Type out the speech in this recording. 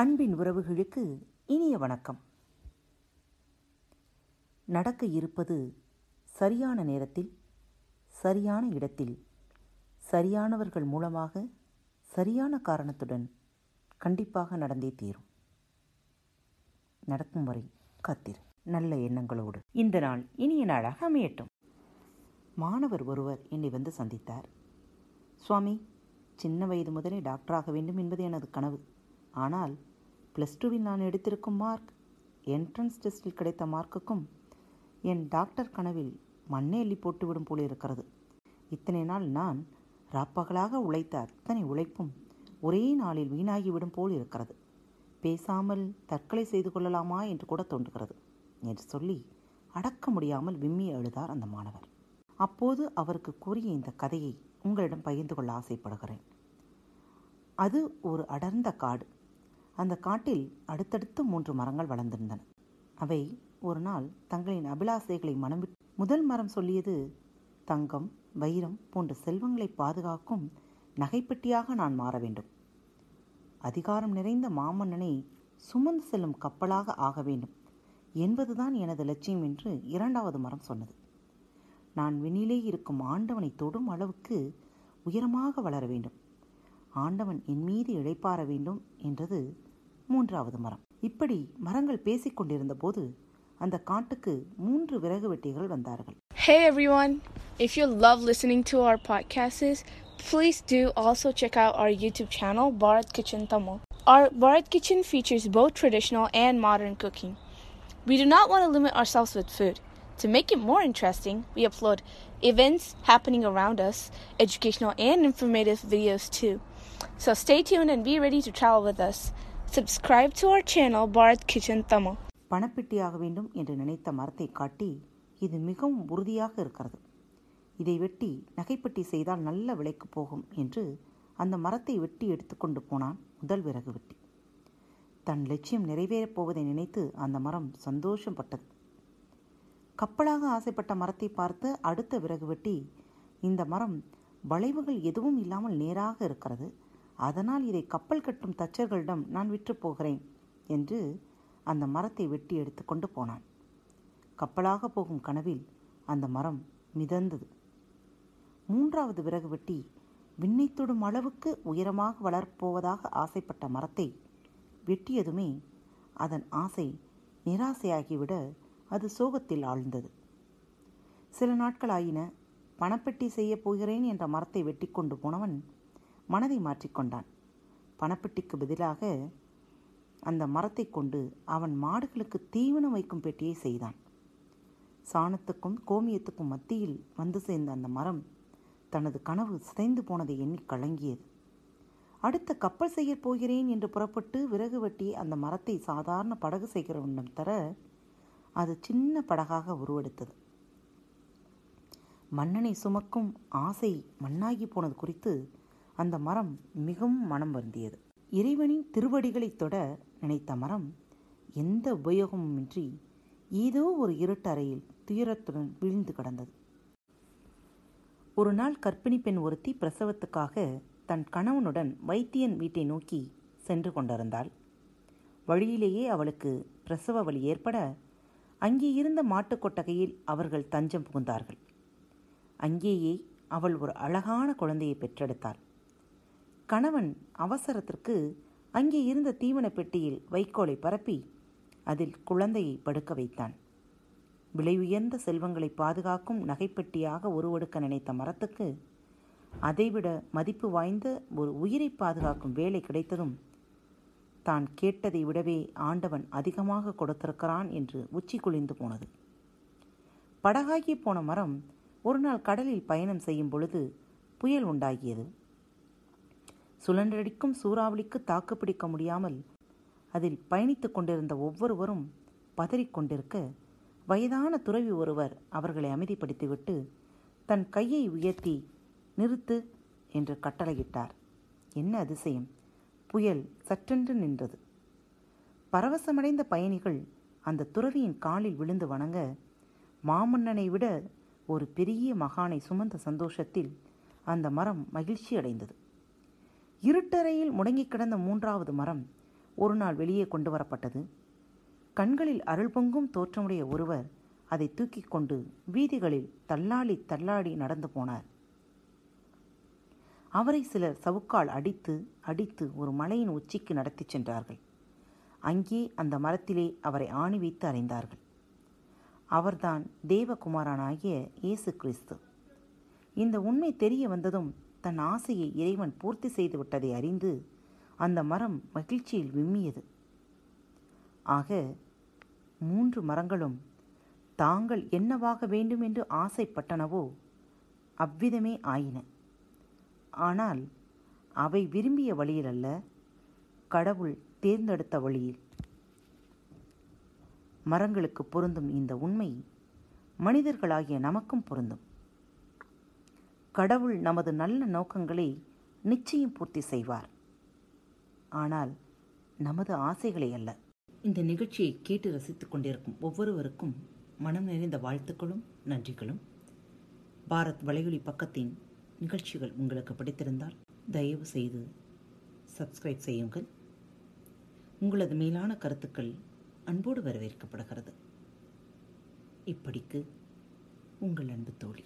அன்பின் உறவுகளுக்கு இனிய வணக்கம். நடக்க இருப்பது சரியான நேரத்தில் சரியான இடத்தில் சரியானவர்கள் மூலமாக சரியான காரணத்துடன் கண்டிப்பாக நடந்தே தீரும். நடக்கும் வரை காத்திரு. நல்ல எண்ணங்களோடு. இந்த நாள் இனிய நாளாக அமையட்டும். மாணவர் ஒருவர் என்னை வந்து சந்தித்தார். சுவாமி சின்ன வயது முதலே டாக்டராக வேண்டும் என்பது எனது கனவு. ஆனால் ப்ளஸ் டூவில் நான் எடுத்திருக்கும் மார்க் என்ட்ரன்ஸ் டெஸ்டில் கிடைத்த மார்க்குக்கும் என் டாக்டர் கனவில் மண்ணை எல்லி போட்டுவிடும் போல் இருக்கிறது. இத்தனை நாள் நான் ராப்பகலாக உழைத்த அத்தனை உழைப்பும் ஒரே நாளில் வீணாகிவிடும் போல் இருக்கிறது. பேசாமல் தற்கொலை செய்து கொள்ளலாமா என்று கூட தோன்றுகிறது என்று சொல்லி அடக்க முடியாமல் விம்மி அழுதார் அந்த மாணவர். அப்போது அவருக்கு கூறிய இந்த கதையை உங்களிடம் பகிர்ந்து கொள்ள ஆசைப்படுகிறேன். அது ஒரு அடர்ந்த காடு. அந்த காட்டில் அடுத்தடுத்து மூன்று மரங்கள் வளர்ந்திருந்தன. அவை ஒரு நாள் தங்களின் அபிலாசைகளை மனம் முதல் மரம் சொல்லியது தங்கம் வைரம் போன்ற செல்வங்களை பாதுகாக்கும் நகைப்பெட்டியாக நான் மாற வேண்டும். அதிகாரம் நிறைந்த மாமன்னனை சுமந்து செல்லும் கப்பலாக ஆக வேண்டும் என்பதுதான் எனது லட்சியம் என்று இரண்டாவது மரம் சொன்னது. நான் விண்ணிலே இருக்கும் ஆண்டவனை தொடும் அளவுக்கு உயரமாக வளர வேண்டும். ஆண்டவன் என் மீது இழைப்பார வேண்டும் என்றது மூன்றாவது மரம் இப்படி மரங்கள் பேசிக் கொண்டிருந்த போது அந்த காட்டுக்கு மூன்று விறகு வெட்டிகள் வந்தார்கள் Hey everyone! If you love listening to our podcasts, please do also check out our YouTube channel, Bharat Kitchen Tamil. Our Bharat Kitchen features both traditional and modern cooking. We do not want to limit ourselves with food. To make it more interesting, we upload events happening around us, educational and informative videos too. So stay tuned and be ready to travel with us. Subscribe to our channel, Bharat Kitchen Tamil. பணப்பெட்டியாக வேண்டும் என்று நினைத்த மரத்தை காட்டி இது மிகவும் உறுதியாக இருக்கிறது. இதை வெட்டி நகைப்பட்டி செய்தால் நல்ல விலைக்கு போகும் என்று அந்த மரத்தை வெட்டி எடுத்துக்கொண்டு போனான் முதல் விறகு வெட்டி. தன் லட்சியம் நிறைவேறப் போவதை நினைத்து அந்த மரம் சந்தோஷப்பட்டது கப்பலாக ஆசைப்பட்ட மரத்தை பார்த்து அடுத்த விறகு வெட்டி இந்த மரம் வளைவுகள் எதுவும் இல்லாமல் நேராக இருக்கிறது. அதனால் இதை கப்பல் கட்டும் தச்சர்களிடம் நான் விற்று போகிறேன் என்று அந்த மரத்தை வெட்டி எடுத்துக்கொண்டு போனான். கப்பலாக போகும் கனவில் அந்த மரம் மிதந்தது. மூன்றாவது விறகு வெட்டி விண்ணை தொடும் அளவுக்கு உயரமாக வளரப்போவதாக ஆசைப்பட்ட மரத்தை வெட்டியதுமே அதன் ஆசை நிராசையாகிவிட அது சோகத்தில் ஆழ்ந்தது. சில நாட்கள் ஆயின பணப்பெட்டி செய்யப் போகிறேன் என்ற மரத்தை வெட்டி கொண்டு போனவன் மனதை மாற்றிக்கொண்டான். பணப்பெட்டிக்கு பதிலாக அந்த மரத்தை கொண்டு அவன் மாடுகளுக்கு தீவனம் வைக்கும் பெட்டியை செய்தான். சாணத்துக்கும் கோமியத்துக்கும் மத்தியில் வந்து சேர்ந்த அந்த மரம் தனது கனவு சிதைந்து போனதை எண்ணி கலங்கியது. அடுத்த கப்பல் செய்யப் போகிறேன் என்று புறப்பட்டு விறகு வெட்டி அந்த மரத்தை சாதாரண படகு செய்கிறவனிடம் தர அது சின்ன படகாக உருவெடுத்தது. மன்னனை சுமக்கும் ஆசை மண்ணாகி போனது குறித்து அந்த மரம் மிகவும் மனம் வருந்தியது. இறைவனின் திருவடிகளைத் தொட நினைத்த மரம் எந்த உபயோகமுமின்றி ஏதோ ஒரு இருட்டறையில் துயரத்துடன் விழுந்து கிடந்தது. ஒரு நாள் கர்ப்பிணி பெண் ஒருத்தி பிரசவத்துக்காக தன் கணவனுடன் வைத்தியன் வீட்டை நோக்கி சென்று கொண்டிருந்தாள். வழியிலேயே அவளுக்கு பிரசவ வலி ஏற்பட அங்கே இருந்த மாட்டுக் கொட்டகையில் அவர்கள் தஞ்சம் புகுந்தார்கள். அங்கேயே அவள் ஒரு அழகான குழந்தையை பெற்றெடுத்தாள். கணவன் அவசரத்திற்கு அங்கே இருந்த தீவன பெட்டியில் வைக்கோலை பரப்பி அதில் குழந்தையை படுக்க வைத்தான். விலை உயர்ந்த செல்வங்களை பாதுகாக்கும் நகைப்பெட்டியாக உருவெடுக்க நினைத்த மரத்துக்கு அதைவிட மதிப்பு வாய்ந்த ஒரு உயிரை பாதுகாக்கும் வேலை கிடைத்ததும் தான் கேட்டதை விடவே ஆண்டவன் அதிகமாக கொடுத்திருக்கிறான் என்று உச்சி குளிந்து போனது. படகாகி போன மரம் ஒரு நாள் கடலில் பயணம் செய்யும் பொழுது புயல் உண்டாகியது. சுழன்றடிக்கும் சூறாவளிக்கு தாக்குப்பிடிக்க முடியாமல் அதில் பயணித்துக் கொண்டிருந்த ஒவ்வொருவரும் பதறிக்கொண்டிருக்க வயதான துறவி ஒருவர் அவர்களை அமைதிப்படுத்திவிட்டு தன் கையை உயர்த்தி நிறுத்து என்று கட்டளையிட்டார். என்ன அதிசயம்! புயல் சற்றென்று நின்றது. பரவசமடைந்த பயணிகள் அந்த துறவியின் காலில் விழுந்து வணங்க மாமன்னனை விட ஒரு பெரிய மகானை சுமந்த சந்தோஷத்தில் அந்த மரம் மகிழ்ச்சி அடைந்தது இருட்டறையில் முடங்கி கிடந்த மூன்றாவது மரம் ஒரு நாள் வெளியே கொண்டு வரப்பட்டது. கண்களில் அருள் பொங்கும் தோற்றமுடைய ஒருவர் அதை தூக்கிக் கொண்டு வீதிகளில் தள்ளாடி தள்ளாடி நடந்து போனார். அவரை சிலர் சவுக்கால் அடித்து அடித்து ஒரு மலையின் உச்சிக்கு நடத்திச் சென்றார்கள். அங்கே அந்த மரத்திலே அவரை ஆணி வைத்து அறைந்தார்கள். அவர்தான் தேவகுமாரனாகிய இயேசு கிறிஸ்து. இந்த உண்மை தெரிய வந்ததும் தன் ஆசையை இறைவன் பூர்த்தி செய்து விட்டதை அறிந்து அந்த மரம் மகிழ்ச்சியில் விம்மியது. ஆக மூன்று மரங்களும் தாங்கள் என்னவாக வேண்டும் என்று ஆசைப்பட்டனவோ அவ்விதமே ஆயின. ஆனால் அவை விரும்பிய வழியில் அல்ல கடவுள் தேர்ந்தெடுத்த வழியில். மரங்களுக்கு பொருந்தும் இந்த உண்மை மனிதர்களாகிய நமக்கும் பொருந்தும். கடவுள் நமது நல்ல நோக்கங்களை நிச்சயம் பூர்த்தி செய்வார். ஆனால் நமது ஆசைகளை அல்ல. இந்த நிகழ்ச்சியை கேட்டு ரசித்துக் கொண்டிருக்கும் ஒவ்வொருவருக்கும் மனம் நிறைந்த வாழ்த்துக்களும் நன்றிகளும். பாரத் வலையொலி பக்கத்தின் நிகழ்ச்சிகள் உங்களுக்கு பிடித்திருந்தால் தயவு செய்து சப்ஸ்கிரைப் செய்யுங்கள். உங்களது மேலான கருத்துக்கள் அன்போடு வரவேற்கப்படுகிறது. இப்படிக்கு உங்கள் அன்பு தோழி.